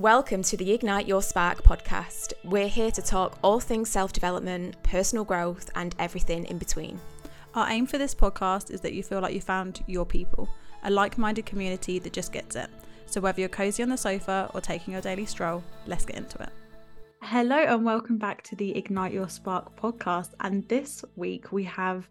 Welcome to the Ignite Your Spark podcast. We're here to talk all things self development, personal growth, and everything in between. Our aim for this podcast is that you feel like you found your people, a like minded community that just gets it. So, whether you're cozy on the sofa or taking your daily stroll, let's get into it. Hello, and welcome back to the Ignite Your Spark podcast. And this week we have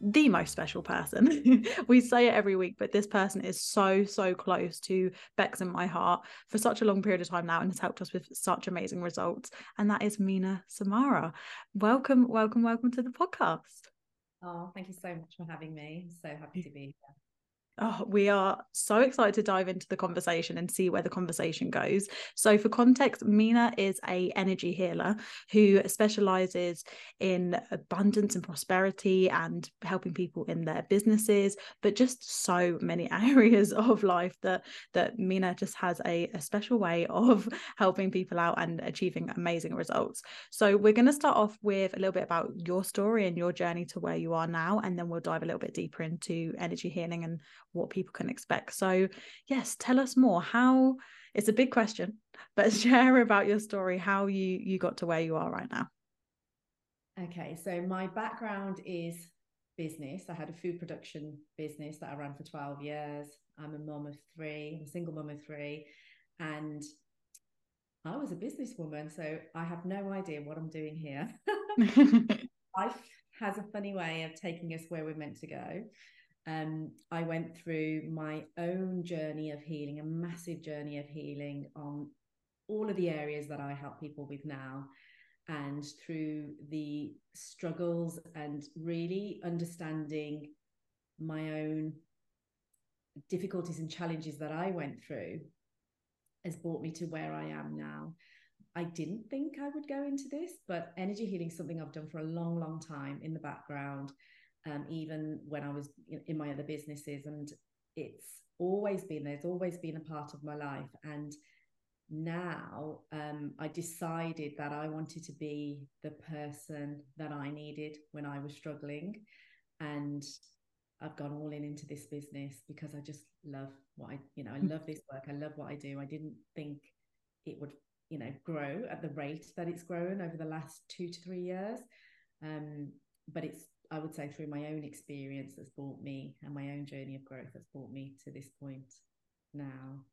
the most special person. we say it every week, but this person is so, so close to Becs and my heart for such a long period of time now and has helped us with such amazing results. And that is Meena Samara. Welcome, welcome, welcome to the podcast. Oh, thank you so much for having me. So happy to be here. Oh, we are so excited to dive into the conversation and see where the conversation goes. So, for context, Meena is a energy healer who specializes in abundance and prosperity and helping people in their businesses, but just so many areas of life that that Meena just has a, a special way of helping people out and achieving amazing results. So, we're going to start off with a little bit about your story and your journey to where you are now, and then we'll dive a little bit deeper into energy healing and what people can expect. So, yes, tell us more. How it's a big question, but share about your story, how you you got to where you are right now. Okay, so my background is business. I had a food production business that I ran for 12 years. I'm a mom of three, I'm a single mom of three, and I was a businesswoman, so I have no idea what I'm doing here. Life has a funny way of taking us where we're meant to go um, I went through my own journey of healing, a massive journey of healing on all of the areas that I help people with now. And through the struggles and really understanding my own difficulties and challenges that I went through has brought me to where I am now. I didn't think I would go into this, but energy healing is something I've done for a long, long time in the background um, even when I was in, my other businesses. And it's always been there's always been a part of my life. And now um, I decided that I wanted to be the person that I needed when I was struggling. And I've gone all in into this business because I just love what I, you know, I love this work. I love what I do. I didn't think it would, you know, grow at the rate that it's grown over the last two to three years. Um, but it's I would say through my own experience that's brought me and my own journey of growth that's brought me to this point now.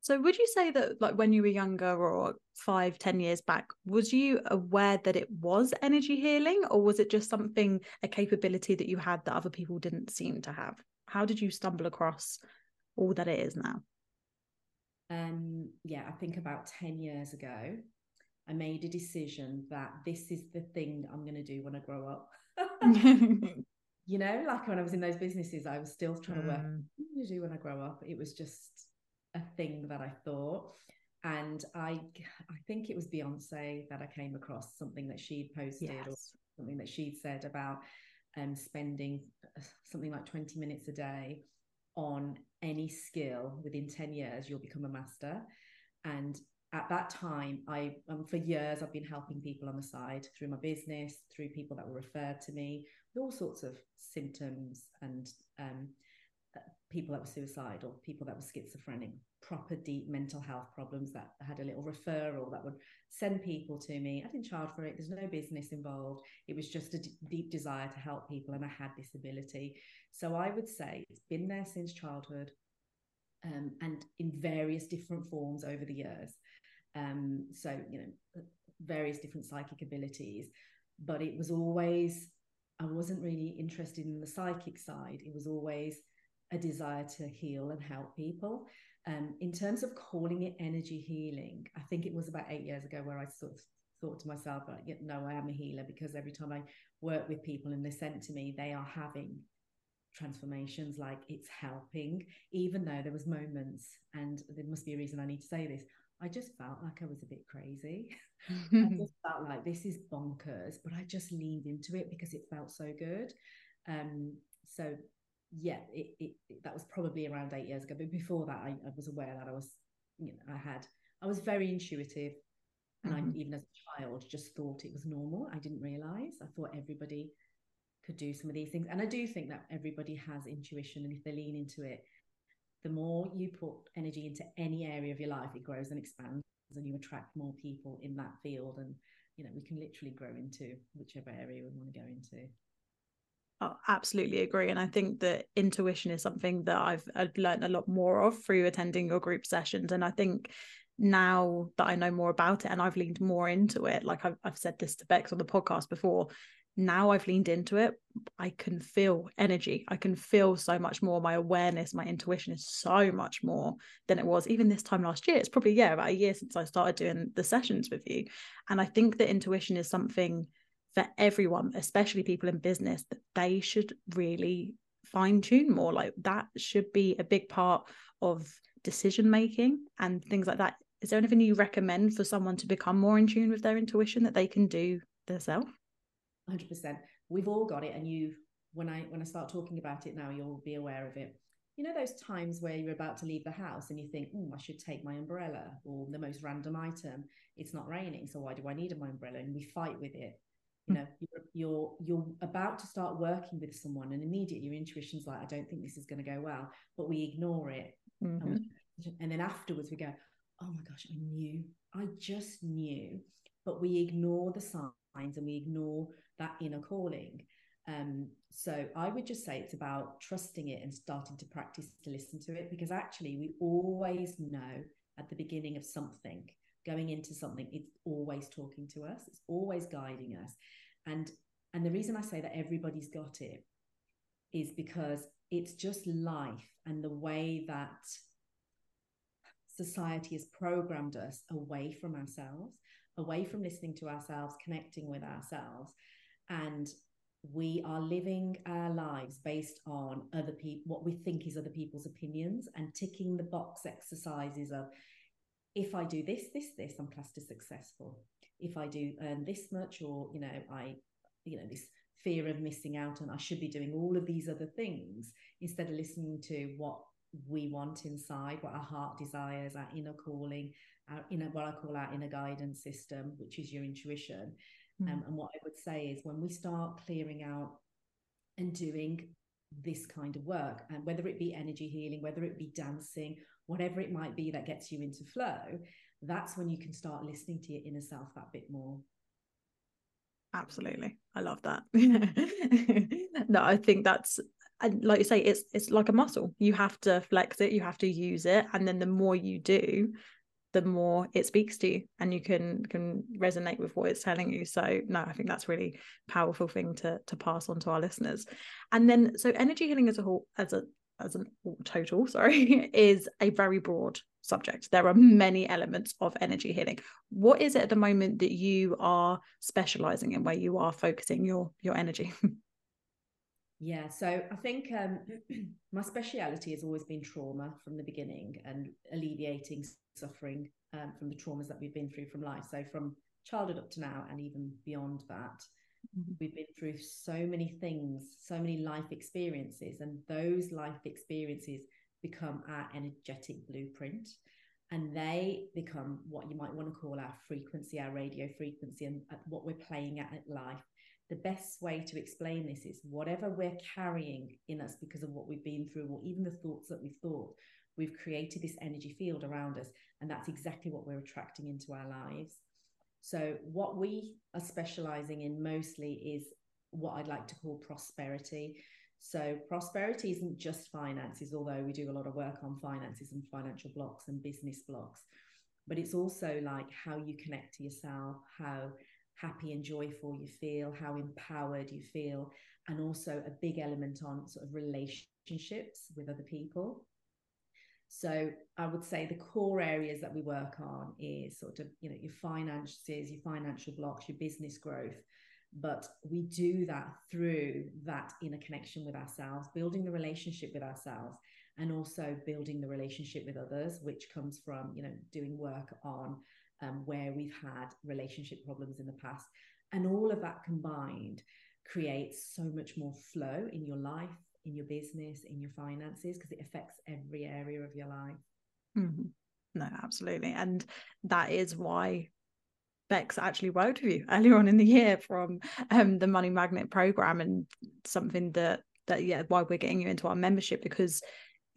So would you say that like when you were younger or five, ten years back, was you aware that it was energy healing or was it just something, a capability that you had that other people didn't seem to have? How did you stumble across all that it is now? Um, yeah, I think about 10 years ago, I made a decision that this is the thing I'm going to do when I grow up. you know, like when I was in those businesses, I was still trying to work mm. what to do when I grow up. It was just a thing that I thought. And I I think it was Beyonce that I came across something that she'd posted yes. or something that she'd said about um, spending uh, something like 20 minutes a day on any skill within 10 years, you'll become a master. And at that time, I um, for years I've been helping people on the side through my business, through people that were referred to me with all sorts of symptoms and um, uh, people that were suicidal, people that were schizophrenic, proper deep mental health problems that had a little referral that would send people to me. I didn't charge for it. There's no business involved. It was just a d- deep desire to help people, and I had this ability. So I would say it's been there since childhood. Um, and in various different forms over the years. Um, so, you know, various different psychic abilities. But it was always, I wasn't really interested in the psychic side. It was always a desire to heal and help people. Um, in terms of calling it energy healing, I think it was about eight years ago where I sort of thought to myself, no, I am a healer because every time I work with people and they sent to me, they are having transformations like it's helping even though there was moments and there must be a reason i need to say this I just felt like I was a bit crazy. I just felt like this is bonkers, but I just leaned into it because it felt so good. Um, so yeah, it, it, it, that was probably around eight years ago. But before that, I, I, was aware that I was, you know, I had, I was very intuitive, and mm-hmm. I even as a child just thought it was normal. I didn't realize. I thought everybody could do some of these things, and I do think that everybody has intuition, and if they lean into it, the more you put energy into any area of your life, it grows and expands, and you attract more people in that field. And you know, we can literally grow into whichever area we want to go into. I absolutely agree. And I think that intuition is something that I've, I've learned a lot more of through attending your group sessions. And I think now that I know more about it and I've leaned more into it, like I've, I've said this to Becs on the podcast before, now I've leaned into it, I can feel energy. I can feel so much more. My awareness, my intuition is so much more than it was even this time last year. It's probably, yeah, about a year since I started doing the sessions with you. And I think that intuition is something for everyone, especially people in business, that they should really fine tune more. Like that should be a big part of decision making and things like that. Is there anything you recommend for someone to become more in tune with their intuition that they can do themselves? 100% we've all got it and you when i when i start talking about it now you'll be aware of it. You know those times where you're about to leave the house and you think oh i should take my umbrella or the most random item. It's not raining so why do i need my umbrella? And we fight with it. You know you're, you're you're about to start working with someone and immediately your intuition's like i don't think this is going to go well but we ignore it. Mm-hmm. and, we, and then afterwards we go oh my gosh i knew i just knew. But we ignore the signs and we ignore that inner calling. Um, so I would just say it's about trusting it and starting to practice to listen to it because actually we always know at the beginning of something, going into something, it's always talking to us, it's always guiding us. And and the reason I say that everybody's got it is because it's just life and the way that society has programmed us away from ourselves, away from listening to ourselves, connecting with ourselves and we are living our lives based on other people what we think is other people's opinions and ticking the box exercises of if i do this this this i'm classed as successful. If i do earn this much or you know i you know this fear of missing out and i should be doing all of these other things instead of listening to what we want inside what our heart desires our inner calling our inner what i call our inner guidance system which is your intuition Mm. Um, and what I would say is when we start clearing out and doing this kind of work, and whether it be energy healing, whether it be dancing, whatever it might be that gets you into flow, that's when you can start listening to your inner self that bit more. Absolutely. I love that. no, I think that's and like you say, it's it's like a muscle. You have to flex it, you have to use it. And then the more you do, the more it speaks to you and you can can resonate with what it's telling you. So no i think that's really powerful thing to to pass on to our listeners. And then so energy healing as a whole as a as a oh, total sorry is a very broad subject. There are many elements of energy healing. What is it at the moment that you are specializing in where you are focusing your your energy Yeah, so I think um, my speciality has always been trauma from the beginning and alleviating suffering um, from the traumas that we've been through from life. So from childhood up to now, and even beyond that, mm-hmm. we've been through so many things, so many life experiences, and those life experiences become our energetic blueprint. And they become what you might want to call our frequency, our radio frequency, and what we're playing at at life the best way to explain this is whatever we're carrying in us because of what we've been through, or even the thoughts that we've thought, we've created this energy field around us. And that's exactly what we're attracting into our lives. So, what we are specializing in mostly is what I'd like to call prosperity. So, prosperity isn't just finances, although we do a lot of work on finances and financial blocks and business blocks, but it's also like how you connect to yourself, how happy and joyful you feel, how empowered you feel, and also a big element on sort of relationships with other people. So I would say the core areas that we work on is sort of, you know, your finances, your financial blocks, your business growth. But we do that through that inner connection with ourselves, building the relationship with ourselves, and also building the relationship with others, which comes from, you know, doing work on um, where we've had relationship problems in the past. And all of that combined creates so much more flow in your life, in your business, in your finances, because it affects every area of your life. Mm-hmm. No, absolutely. And that is why Becs actually worked with you earlier on in the year from um, the Money Magnet program and something that that yeah why we're getting you into our membership because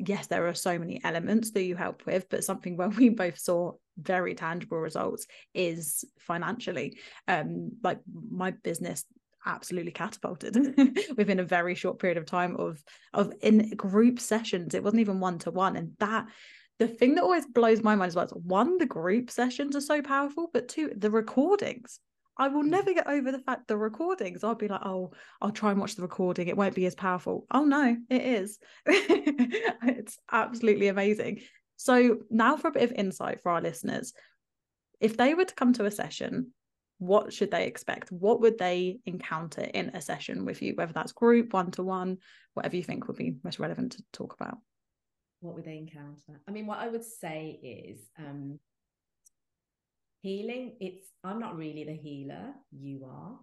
yes, there are so many elements that you help with, but something where we both saw very tangible results is financially. Um, like my business absolutely catapulted within a very short period of time of of in group sessions. It wasn't even one to one, and that the thing that always blows my mind is well, is one, the group sessions are so powerful, but two, the recordings. I will mm. never get over the fact the recordings. I'll be like, oh, I'll try and watch the recording. It won't be as powerful. Oh no, it is. it's absolutely amazing. So now for a bit of insight for our listeners. If they were to come to a session, what should they expect? What would they encounter in a session with you, whether that's group, one to one, whatever you think would be most relevant to talk about? What would they encounter? I mean, what I would say is um, healing it's i'm not really the healer you are.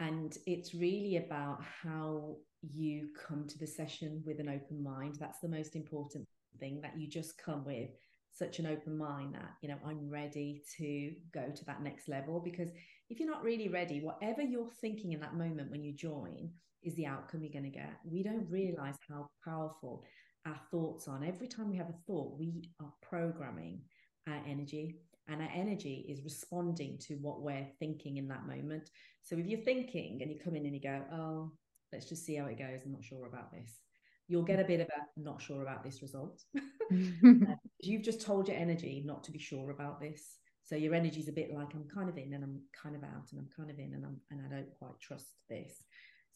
And it's really about how you come to the session with an open mind. That's the most important thing that you just come with such an open mind that you know i'm ready to go to that next level. Because if you're not really ready whatever you're thinking in that moment when you join is the outcome you're going to get. We don't realize how powerful our thoughts are. And every time we have a thought we are programming our energy and our energy is responding to what we're thinking in that moment. So if you're thinking and you come in and you go, oh, let's just see how it goes, I'm not sure about this, you'll get a bit of a not sure about this result. uh, you've just told your energy not to be sure about this. So your energy is a bit like I'm kind of in and I'm kind of out and I'm kind of in and I'm and I don't quite trust this.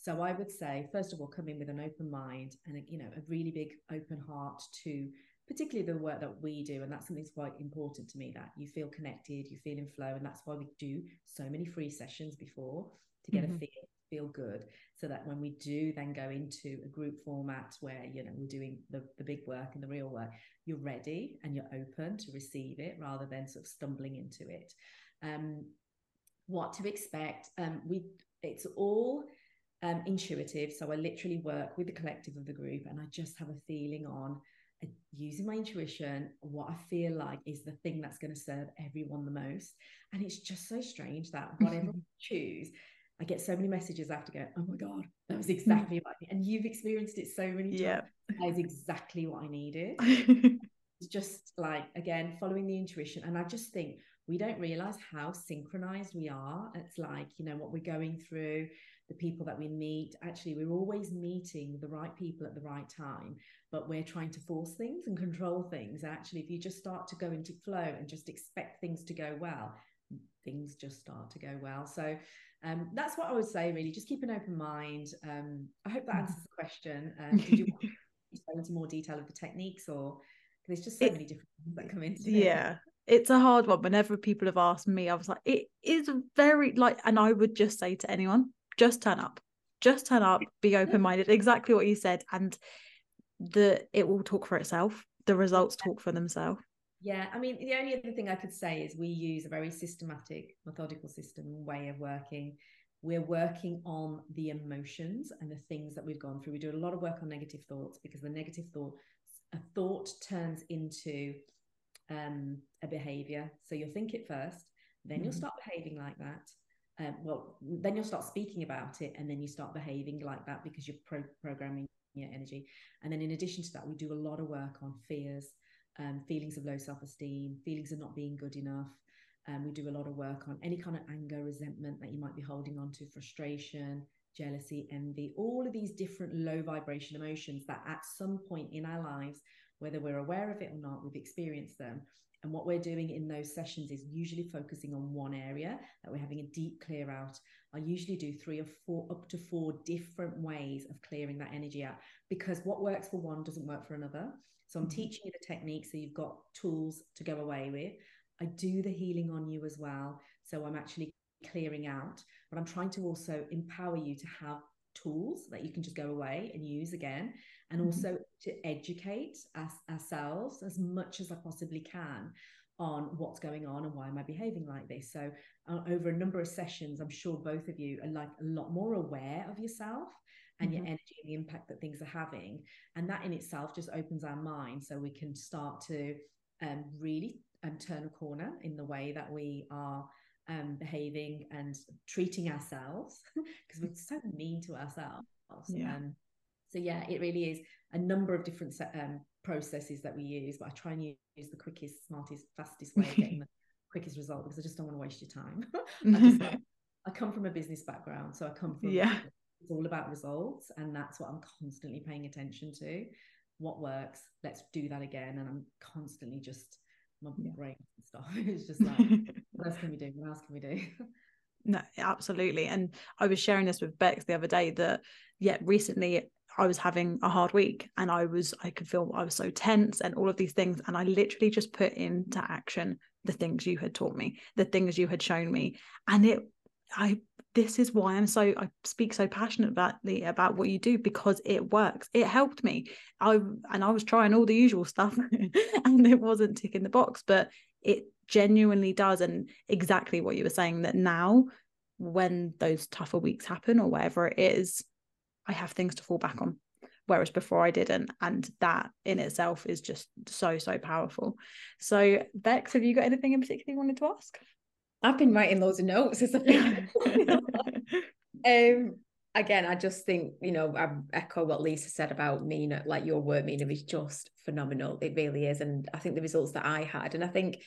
So I would say, first of all, come in with an open mind and a, you know a really big open heart to particularly the work that we do and that's something that's quite important to me that you feel connected you feel in flow and that's why we do so many free sessions before to get mm-hmm. a feel feel good so that when we do then go into a group format where you know we're doing the, the big work and the real work you're ready and you're open to receive it rather than sort of stumbling into it um what to expect um we it's all um, intuitive so i literally work with the collective of the group and i just have a feeling on using my intuition, what I feel like is the thing that's going to serve everyone the most. And it's just so strange that whatever I choose, I get so many messages after go, oh my God, that was hmm. exactly like me. And you've experienced it so many times. Yeah. That is exactly what I needed. it's just like, again, following the intuition. And I just think we don't realize how synchronized we are. It's like, you know, what we're going through, the people that we meet. Actually, we're always meeting the right people at the right time but we're trying to force things and control things. Actually, if you just start to go into flow and just expect things to go well, things just start to go well. So um, that's what I would say, really. Just keep an open mind. Um, I hope that mm-hmm. answers the question. Um, did you want to go into more detail of the techniques or there's just so it, many different things that come into it. Yeah. It's a hard one. Whenever people have asked me, I was like, it is very like, and I would just say to anyone, just turn up, just turn up, be open minded. Exactly what you said. And the it will talk for itself the results talk for themselves yeah i mean the only other thing i could say is we use a very systematic methodical system way of working we're working on the emotions and the things that we've gone through we do a lot of work on negative thoughts because the negative thought a thought turns into um, a behavior so you'll think it first then mm-hmm. you'll start behaving like that um, well then you'll start speaking about it and then you start behaving like that because you're pro- programming your energy. And then in addition to that, we do a lot of work on fears, um, feelings of low self-esteem, feelings of not being good enough. Um, we do a lot of work on any kind of anger, resentment that you might be holding on to, frustration, jealousy, envy, all of these different low vibration emotions that at some point in our lives, whether we're aware of it or not, we've experienced them. And what we're doing in those sessions is usually focusing on one area that we're having a deep clear out. I usually do three or four, up to four different ways of clearing that energy out because what works for one doesn't work for another. So I'm mm-hmm. teaching you the technique so you've got tools to go away with. I do the healing on you as well. So I'm actually clearing out, but I'm trying to also empower you to have tools that you can just go away and use again and mm-hmm. also to educate us, ourselves as much as I possibly can on what's going on and why am I behaving like this. So uh, over a number of sessions, I'm sure both of you are like a lot more aware of yourself and mm-hmm. your energy and the impact that things are having. And that in itself just opens our mind so we can start to um, really um, turn a corner in the way that we are um, behaving and treating ourselves because we're so mean to ourselves. Yeah. Um, So yeah, it really is a number of different um, processes that we use, but I try and use the quickest, smartest, fastest way of getting the quickest result because I just don't want to waste your time. I, just, I come from a business background, so I come from yeah. It's all about results, and that's what I'm constantly paying attention to. What works? Let's do that again, and I'm constantly just my yeah. brain and stuff. It's just like, what else can we do? What else can we do? no, absolutely. And I was sharing this with Becs the other day that, yeah, recently I was having a hard week and I was, I could feel I was so tense and all of these things. And I literally just put into action the things you had taught me, the things you had shown me. And it, I, this is why I'm so, I speak so passionately about what you do because it works. It helped me. I, and I was trying all the usual stuff and it wasn't ticking the box, but it genuinely does. And exactly what you were saying that now, when those tougher weeks happen or whatever it is, I have things to fall back on. Whereas before I didn't. And that in itself is just so, so powerful. So, Becs, have you got anything in particular you wanted to ask? I've been writing loads of notes as um again, I just think, you know, I echo what Lisa said about Meena, like your work, Meena, is just phenomenal. It really is. And I think the results that I had, and I think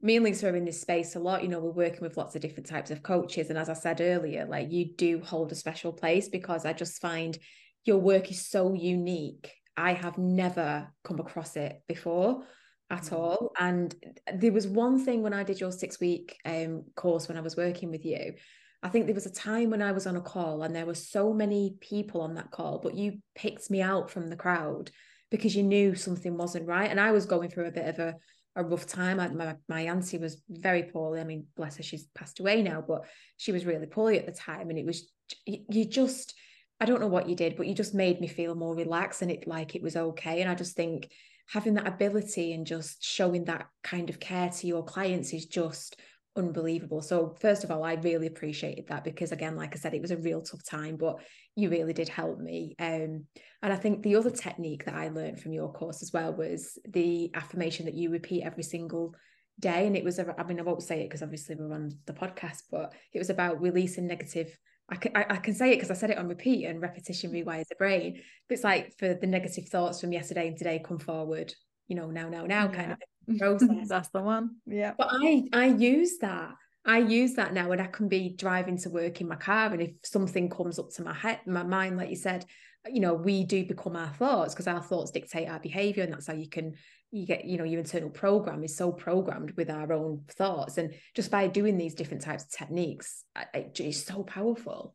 me and Lisa are in this space a lot. You know, we're working with lots of different types of coaches. And as I said earlier, like you do hold a special place because I just find your work is so unique. I have never come across it before at mm. all. And there was one thing when I did your six week um, course when I was working with you. I think there was a time when I was on a call and there were so many people on that call, but you picked me out from the crowd because you knew something wasn't right. And I was going through a bit of a a rough time. I, my my auntie was very poorly. I mean, bless her, she's passed away now, but she was really poorly at the time, and it was you just I don't know what you did, but you just made me feel more relaxed and it like it was okay. And I just think having that ability and just showing that kind of care to your clients is just unbelievable. So first of all, I really appreciated that because again, like I said, it was a real tough time, but you really did help me. Um, and I think the other technique that I learned from your course as well was the affirmation that you repeat every single day. And it was, I mean, I won't say it because obviously we're on the podcast, but it was about releasing negative. I can, I, I can say it because I said it on repeat and repetition mm. rewires the brain. But it's like for the negative thoughts from yesterday and today come forward, you know, now, now, now yeah. kind of process. That's the one. Yeah. But I I use that. I use that now and I can be driving to work in my car. And if something comes up to my head, my mind, like you said, you know, we do become our thoughts because our thoughts dictate our behavior. And that's how you can you get, you know, your internal program is so programmed with our own thoughts. And just by doing these different types of techniques, it's so powerful.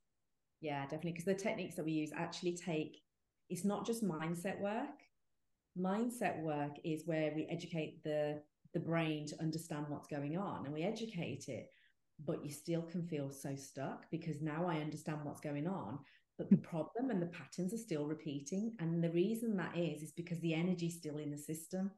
Yeah, definitely. Because the techniques that we use actually take it's not just mindset work mindset work is where we educate the the brain to understand what's going on and we educate it but you still can feel so stuck because now i understand what's going on but the problem and the patterns are still repeating and the reason that is is because the energy is still in the system.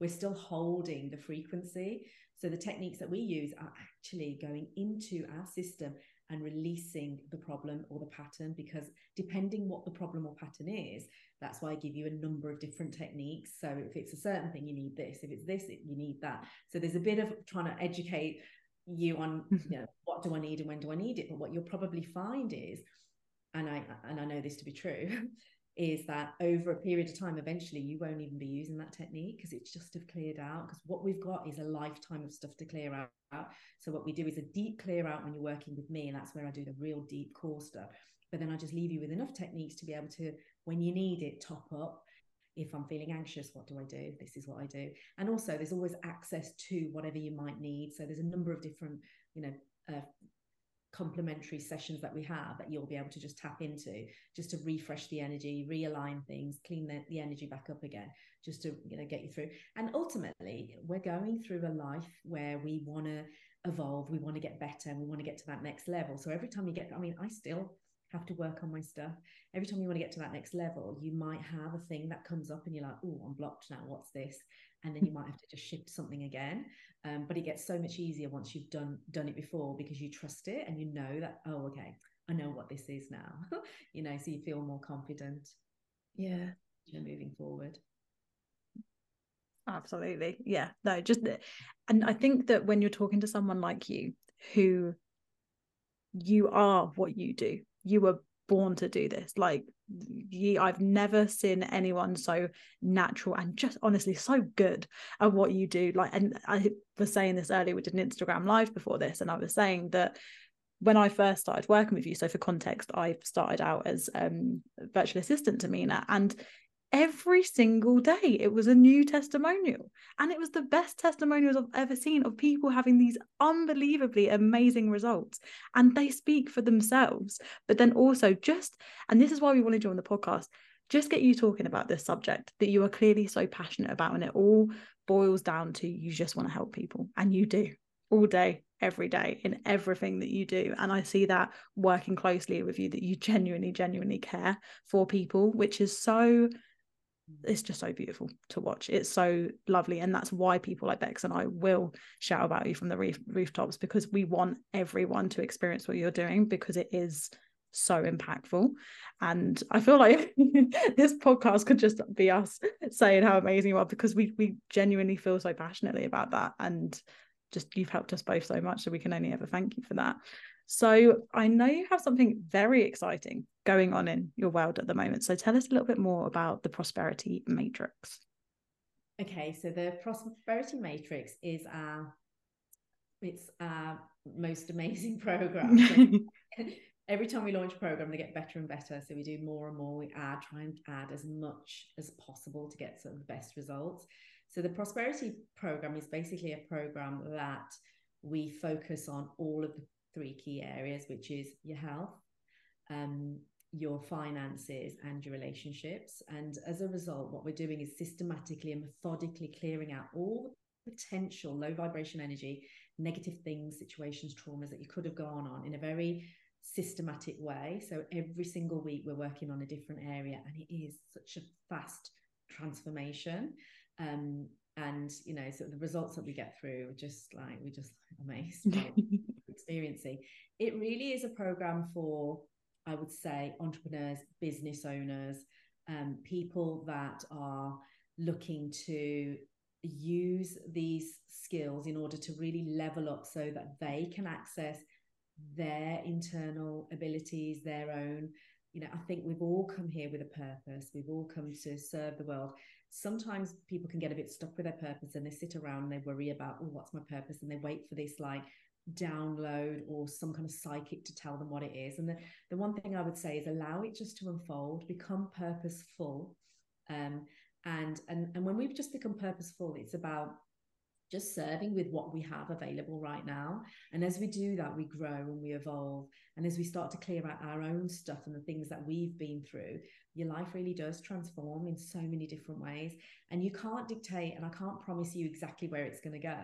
We're still holding the frequency so the techniques that we use are actually going into our system and releasing the problem or the pattern because depending what the problem or pattern is that's why i give you a number of different techniques. So if it's a certain thing you need this. If it's this you need that. So there's a bit of trying to educate you on mm-hmm. you know what do i need and when do i need it? But what you'll probably find is and i and i know this to be true is that over a period of time, eventually you won't even be using that technique because it's just have cleared out. Because what we've got is a lifetime of stuff to clear out. So what we do is a deep clear out when you're working with me, and that's where I do the real deep core stuff. But then I just leave you with enough techniques to be able to, when you need it, top up. If I'm feeling anxious, what do I do? This is what I do. And also, there's always access to whatever you might need. So there's a number of different, you know, uh, complementary sessions that we have that you'll be able to just tap into just to refresh the energy realign things clean the, the energy back up again just to you know get you through. And ultimately we're going through a life where we want to evolve we want to get better and we want to get to that next level. So every time you get i mean i still have to work on my stuff. Every time you want to get to that next level you might have a thing that comes up and you're like oh i'm blocked now. What's this? And then you might have to just shift something again. Um, but it gets so much easier once you've done done it before because you trust it and you know that oh okay i know what this is now. You know so you feel more confident. Yeah. You know, moving forward. Absolutely. Yeah. No just and i think that when you're talking to someone like you who you are what you do you were born to do this like you, I've never seen anyone so natural and just honestly so good at what you do. Like, and I was saying this earlier, we did an Instagram live before this, and I was saying that when I first started working with you, so for context, I started out as um, virtual assistant to Meena, and every single day. It was a new testimonial and it was the best testimonials i've ever seen of people having these unbelievably amazing results and they speak for themselves. But then also just and this is why we wanted you on the podcast just get you talking about this subject that you are clearly so passionate about and it all boils down to you just want to help people and you do all day every day in everything that you do. And i see that working closely with you that you genuinely genuinely care for people which is so it's just so beautiful to watch. It's so lovely. And that's why people like Becs and I will shout about you from the roof, rooftops because we want everyone to experience what you're doing because it is so impactful. And I feel like this podcast could just be us saying how amazing you are because we we genuinely feel so passionately about that. And just you've helped us both so much. So we can only ever thank you for that. So I know you have something very exciting going on in your world at the moment. So tell us a little bit more about the Prosperity Matrix. Okay, so the Prosperity Matrix is our it's our most amazing program. every time we launch a program, they get better and better. So we do more and more. We add, try and add as much as possible to get sort of the best results. So the Prosperity program is basically a program that we focus on all of the three key areas, which is your health, um, your finances, and your relationships. And as a result, what we're doing is systematically and methodically clearing out all the potential low vibration energy, negative things, situations, traumas that you could have gone on in a very systematic way. So every single week we're working on a different area, and it is such a fast transformation. Um, and you know, so the results that we get through are just like we're just amazed experiencing. It really is a program for, I would say, entrepreneurs, business owners, um, people that are looking to use these skills in order to really level up so that they can access their internal abilities, their own. You know, I think we've all come here with a purpose. We've all come to serve the world. Sometimes people can get a bit stuck with their purpose and they sit around and they worry about, oh, what's my purpose? And they wait for this like download or some kind of psychic to tell them what it is. And the, the one thing I would say is allow it just to unfold, become purposeful. Um, and and and when we've just become purposeful, it's about just serving with what we have available right now. And as we do that, we grow and we evolve. And as we start to clear out our own stuff and the things that we've been through, your life really does transform in so many different ways. And you can't dictate, and I can't promise you exactly where it's going to go.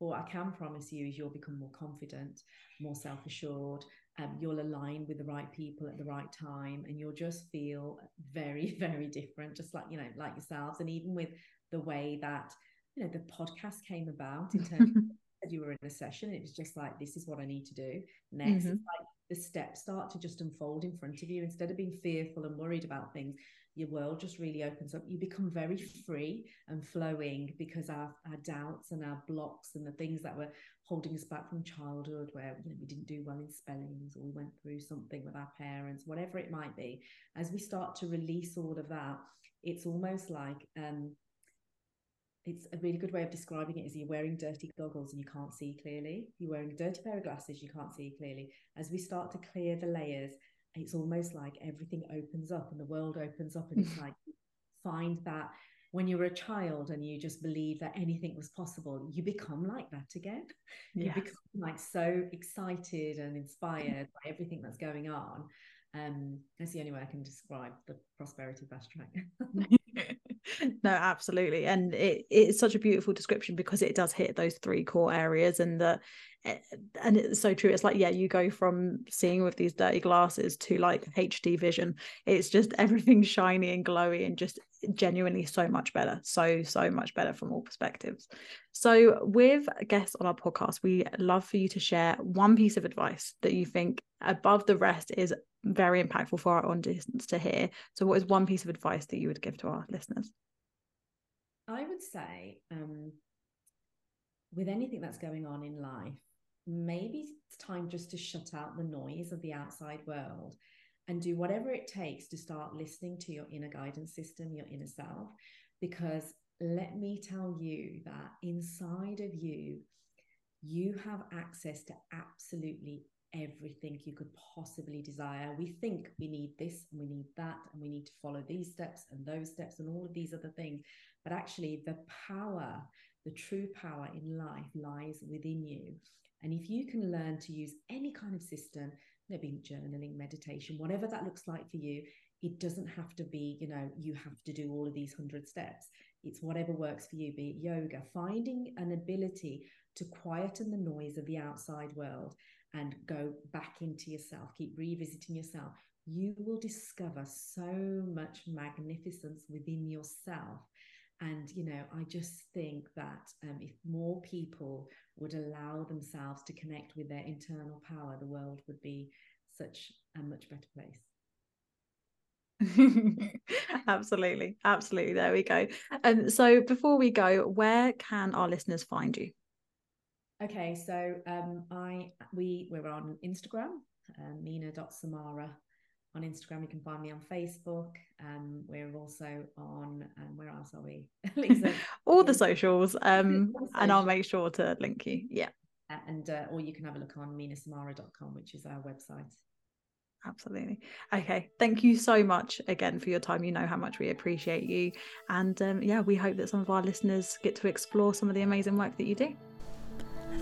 But what I can promise you is you'll become more confident, more self assured. Um, you'll align with the right people at the right time, and you'll just feel very, very different, just like, you know, like yourselves. And even with the way that you know the podcast came about in terms of you were in a session it was just like this is what i need to do next. Mm-hmm. like the steps start to just unfold in front of you. Instead of being fearful and worried about things your world just really opens up. You become very free and flowing because our, our doubts and our blocks and the things that were holding us back from childhood where you know, we didn't do well in spellings or we went through something with our parents whatever it might be as we start to release all of that it's almost like um, it's a really good way of describing it is you're wearing dirty goggles and you can't see clearly. You're wearing a dirty pair of glasses, you can't see clearly. As we start to clear the layers, it's almost like everything opens up and the world opens up. And it's like find that when you were a child and you just believe that anything was possible, you become like that again. Yes. You become like so excited and inspired by everything that's going on. Um, that's the only way I can describe the prosperity fast track. no absolutely and it it's such a beautiful description because it does hit those three core areas and the eh, and it's so true it's like yeah you go from seeing with these dirty glasses to like hd vision it's just everything shiny and glowy and just genuinely so much better so so much better from all perspectives. So with guests on our podcast we love for you to share one piece of advice that you think above the rest is very impactful for our audience to hear so what is one piece of advice that you would give to our listeners I would say, um, with anything that's going on in life, maybe it's time just to shut out the noise of the outside world and do whatever it takes to start listening to your inner guidance system, your inner self. Because let me tell you that inside of you, you have access to absolutely everything you could possibly desire. We think we need this and we need that, and we need to follow these steps and those steps and all of these other things. But actually, the power, the true power in life lies within you. And if you can learn to use any kind of system, maybe journaling, meditation, whatever that looks like for you, it doesn't have to be, you know, you have to do all of these hundred steps. It's whatever works for you, be it yoga, finding an ability to quieten the noise of the outside world and go back into yourself, keep revisiting yourself. You will discover so much magnificence within yourself. And, you know, I just think that um, if more people would allow themselves to connect with their internal power, the world would be such a much better place. absolutely absolutely there we go and so before we go where can our listeners find you okay so um i we we're on instagram uh, mina.samara on Instagram. You can find me on Facebook. Um, we're also on, um, where else are we? Lisa, all the socials. Um, and I'll make sure to link you. Yeah. And, uh, or you can have a look on minasamara.com, which is our website. Absolutely. Okay. Thank you so much again for your time. You know how much we appreciate you. And um, yeah, we hope that some of our listeners get to explore some of the amazing work that you do.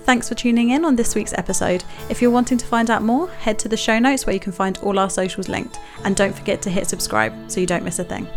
Thanks for tuning in on this week's episode. If you're wanting to find out more, head to the show notes where you can find all our socials linked. And don't forget to hit subscribe so you don't miss a thing.